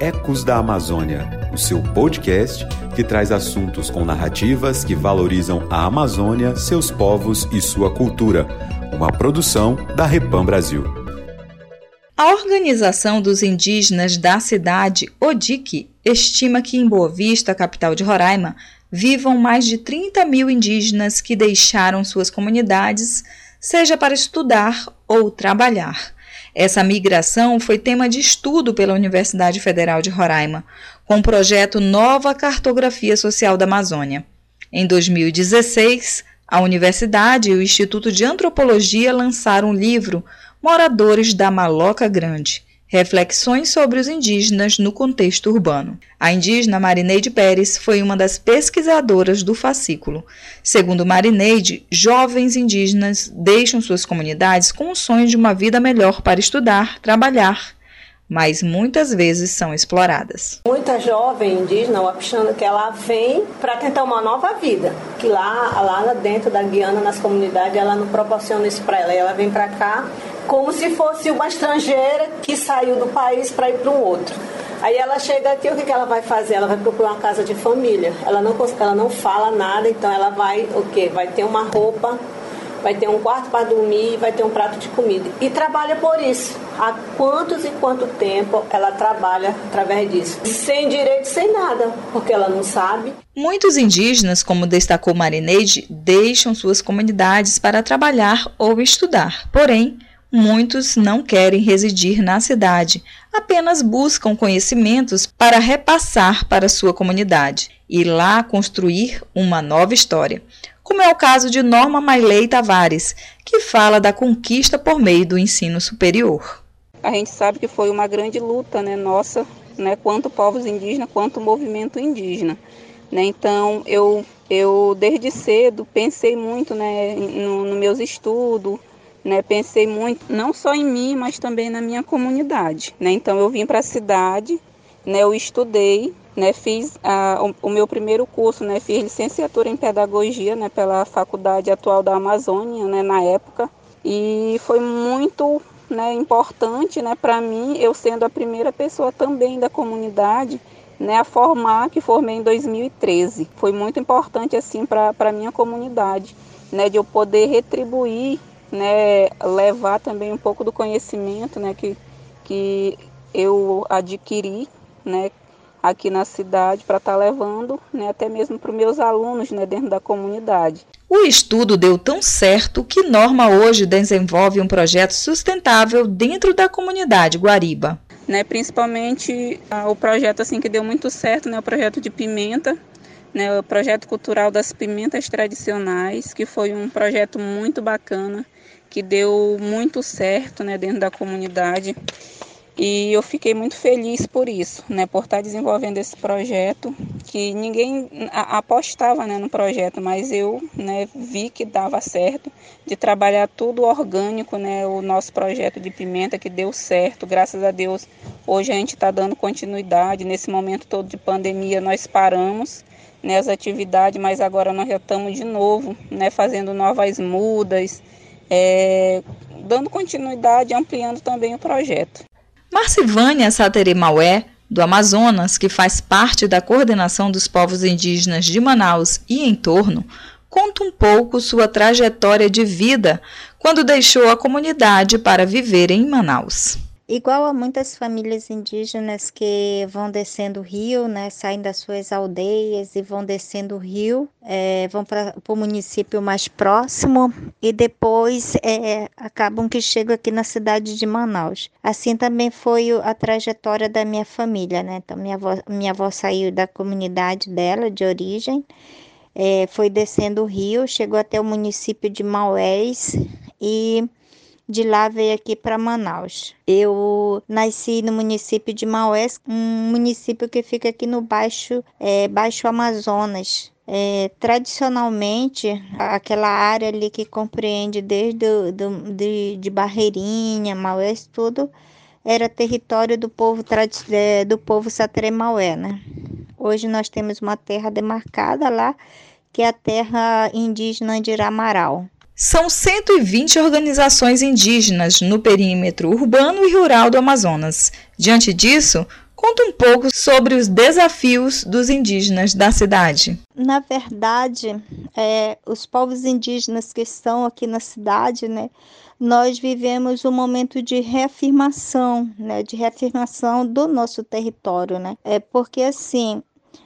Ecos da Amazônia, o seu podcast que traz assuntos com narrativas que valorizam a Amazônia, seus povos e sua cultura. Uma produção da Repam Brasil. A Organização dos Indígenas da cidade, ODIC, estima que em Boa Vista, capital de Roraima, vivam mais de 30 mil indígenas que deixaram suas comunidades, seja para estudar ou trabalhar. Essa migração foi tema de estudo pela Universidade Federal de Roraima, com o projeto Nova Cartografia Social da Amazônia. Em 2016, a universidade e o Instituto de Antropologia lançaram o livro Moradores da Maloca Grande, Reflexões sobre os indígenas no contexto urbano. A indígena Marineide Pérez foi uma das pesquisadoras do fascículo. Segundo Marineide, jovens indígenas deixam suas comunidades com o sonho de uma vida melhor para estudar, trabalhar mas muitas vezes são exploradas. Muita jovem indígena, achando que ela vem para tentar uma nova vida, que lá, lá dentro da Guiana, nas comunidades, ela não proporciona isso para ela. Ela vem para cá como se fosse uma estrangeira que saiu do país para ir para um outro. Aí ela chega aqui, o que, que ela vai fazer? Ela vai procurar uma casa de família. Ela não, ela não fala nada, então ela vai o quê? Vai ter uma roupa vai ter um quarto para dormir, vai ter um prato de comida. E trabalha por isso. Há quantos e quanto tempo ela trabalha através disso? Sem direito, sem nada, porque ela não sabe. Muitos indígenas, como destacou Marineide, deixam suas comunidades para trabalhar ou estudar. Porém, Muitos não querem residir na cidade, apenas buscam conhecimentos para repassar para sua comunidade e lá construir uma nova história como é o caso de Norma Mailei Tavares, que fala da conquista por meio do ensino superior. A gente sabe que foi uma grande luta né, nossa, né, quanto povos indígenas, quanto movimento indígena. Né? Então, eu, eu desde cedo pensei muito né, nos no meus estudos, né, pensei muito não só em mim, mas também na minha comunidade. Né? Então, eu vim para a cidade, né, eu estudei, né, fiz a, o, o, meu primeiro curso, né, fiz licenciatura em pedagogia, né, pela Faculdade Atual da Amazônia, né, na época, e foi muito, né, importante, né, para mim, eu sendo a primeira pessoa também da comunidade, né, a formar, que formei em 2013. Foi muito importante assim para a minha comunidade, né, de eu poder retribuir, né, levar também um pouco do conhecimento, né, que que eu adquiri, né, aqui na cidade para estar tá levando né, até mesmo para os meus alunos né, dentro da comunidade. O estudo deu tão certo que Norma hoje desenvolve um projeto sustentável dentro da comunidade Guariba. Né, principalmente ah, o projeto assim que deu muito certo, né, o projeto de pimenta, né, o projeto cultural das pimentas tradicionais, que foi um projeto muito bacana, que deu muito certo né, dentro da comunidade. E eu fiquei muito feliz por isso, né, por estar desenvolvendo esse projeto, que ninguém apostava né, no projeto, mas eu né, vi que dava certo de trabalhar tudo orgânico, né, o nosso projeto de pimenta que deu certo, graças a Deus. Hoje a gente está dando continuidade, nesse momento todo de pandemia nós paramos né, as atividades, mas agora nós já estamos de novo né, fazendo novas mudas, é, dando continuidade, ampliando também o projeto. Marcivânia Sateremaué, do Amazonas, que faz parte da coordenação dos povos indígenas de Manaus e em torno, conta um pouco sua trajetória de vida quando deixou a comunidade para viver em Manaus. Igual a muitas famílias indígenas que vão descendo o rio, né, saem das suas aldeias e vão descendo o rio, é, vão para o município mais próximo e depois é, acabam que chegam aqui na cidade de Manaus. Assim também foi a trajetória da minha família, né? Então minha avó, minha avó saiu da comunidade dela de origem, é, foi descendo o rio, chegou até o município de Maués e de lá veio aqui para Manaus. Eu nasci no município de Maués, um município que fica aqui no Baixo, é, Baixo Amazonas. É, tradicionalmente, aquela área ali que compreende desde do, do, de, de Barreirinha, Maués, tudo, era território do povo, é, do povo Satremaué, né? Hoje nós temos uma terra demarcada lá, que é a terra indígena de Iramaral. São 120 organizações indígenas no perímetro urbano e rural do Amazonas. Diante disso, conta um pouco sobre os desafios dos indígenas da cidade. Na verdade, é, os povos indígenas que estão aqui na cidade, né, nós vivemos um momento de reafirmação, né, de reafirmação do nosso território, né? É porque assim,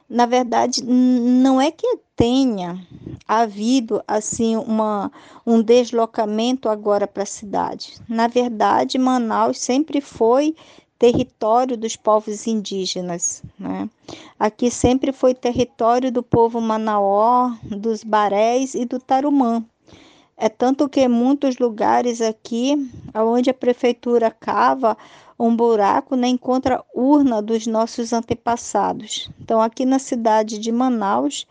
na verdade, não é que tenha havido assim uma, um deslocamento agora para a cidade. Na verdade, Manaus sempre foi território dos povos indígenas. Né? Aqui sempre foi território do povo Manaó, dos Barés e do Tarumã. É tanto que muitos lugares aqui, onde a prefeitura cava um buraco, né, encontra urna dos nossos antepassados. Então, aqui na cidade de Manaus,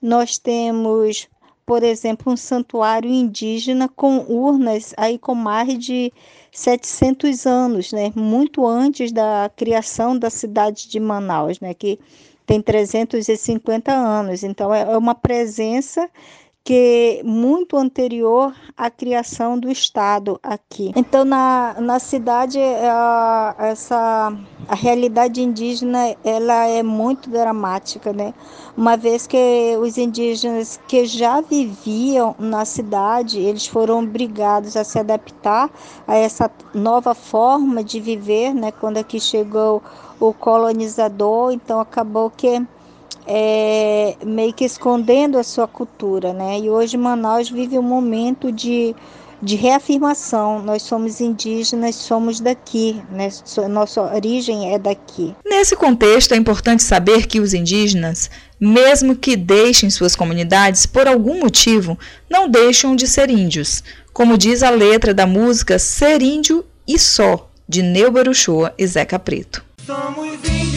nós temos, por exemplo, um santuário indígena com urnas aí com mais de 700 anos, né, muito antes da criação da cidade de Manaus, né, que tem 350 anos. Então, é, é uma presença que muito anterior à criação do Estado aqui. Então, na, na cidade, a, essa, a realidade indígena ela é muito dramática, né? Uma vez que os indígenas que já viviam na cidade, eles foram obrigados a se adaptar a essa nova forma de viver, né? Quando aqui chegou o colonizador, então acabou que é, meio que escondendo a sua cultura, né? E hoje Manaus vive um momento de, de reafirmação. Nós somos indígenas, somos daqui, né? Nossa origem é daqui. Nesse contexto, é importante saber que os indígenas, mesmo que deixem suas comunidades por algum motivo, não deixam de ser índios, como diz a letra da música Ser Índio e Só, de Neuber Uchoa e Zeca Preto. Somos índios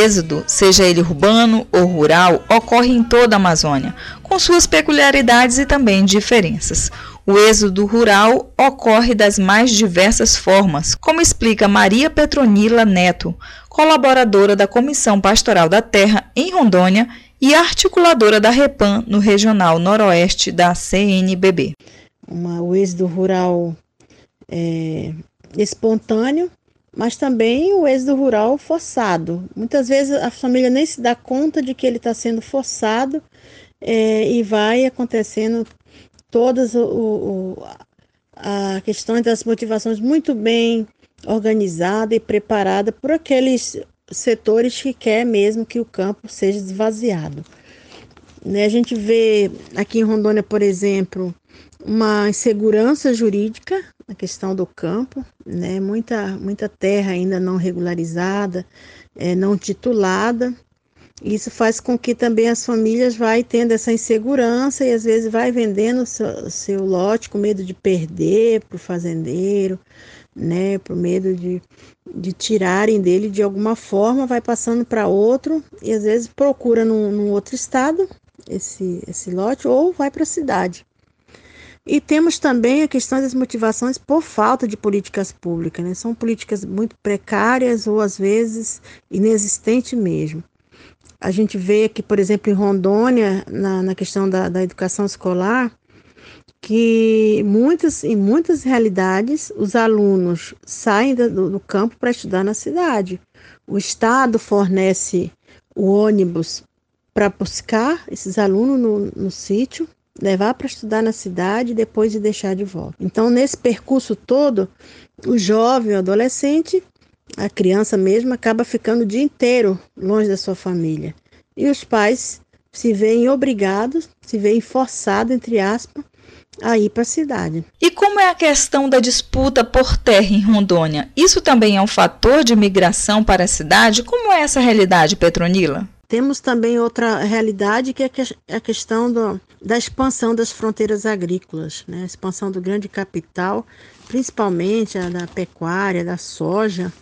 êxodo, seja ele urbano ou rural, ocorre em toda a Amazônia, com suas peculiaridades e também diferenças. O êxodo rural ocorre das mais diversas formas, como explica Maria Petronila Neto, colaboradora da Comissão Pastoral da Terra em Rondônia e articuladora da REPAM no Regional Noroeste da CNBB. Uma, o êxodo rural é, espontâneo, mas também o êxodo rural forçado. Muitas vezes a família nem se dá conta de que ele está sendo forçado é, e vai acontecendo todas o, o, a das motivações muito bem organizada e preparada por aqueles setores que quer mesmo que o campo seja esvaziado. Né, a gente vê aqui em Rondônia, por exemplo, uma insegurança jurídica na questão do campo, né, muita, muita terra ainda não regularizada, é, não titulada. Isso faz com que também as famílias vai tendo essa insegurança e às vezes vai vendendo seu, seu lote com medo de perder para o fazendeiro, né, por medo de, de tirarem dele de alguma forma, vai passando para outro e às vezes procura num, num outro estado esse, esse lote ou vai para a cidade. E temos também a questão das motivações por falta de políticas públicas, né? São políticas muito precárias ou às vezes inexistentes mesmo. A gente vê que, por exemplo, em Rondônia, na, na questão da, da educação escolar, que muitas, em muitas realidades os alunos saem do, do campo para estudar na cidade. O Estado fornece o ônibus para buscar esses alunos no, no sítio, levar para estudar na cidade e depois de deixar de volta. Então, nesse percurso todo, o jovem, o adolescente, a criança mesmo, acaba ficando o dia inteiro longe da sua família. E os pais se veem obrigados, se veem forçados, entre aspas, a ir para a cidade. E como é a questão da disputa por terra em Rondônia? Isso também é um fator de migração para a cidade? Como é essa realidade, Petronila? Temos também outra realidade que é a questão do, da expansão das fronteiras agrícolas, né? a expansão do grande capital, principalmente a da pecuária, da soja,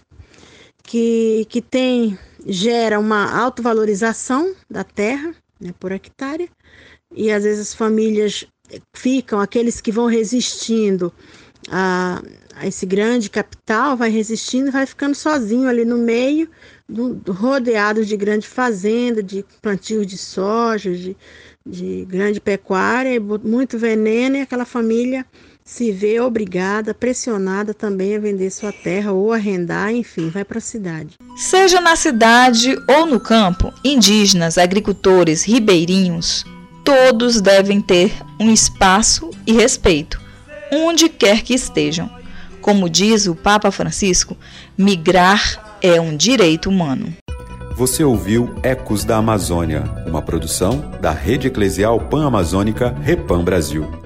que, que tem gera uma autovalorização da terra né, por hectare, e às vezes as famílias ficam, aqueles que vão resistindo a, a esse grande capital, vai resistindo, vai ficando sozinho ali no meio, rodeados de grande fazenda, de plantio de soja, de, de grande pecuária, muito veneno, e aquela família se vê obrigada, pressionada também a vender sua terra ou arrendar, enfim, vai para a cidade. Seja na cidade ou no campo, indígenas, agricultores, ribeirinhos, todos devem ter um espaço e respeito, onde quer que estejam. Como diz o Papa Francisco, migrar é um direito humano. Você ouviu Ecos da Amazônia, uma produção da Rede Eclesial Pan-Amazônica Repam Brasil.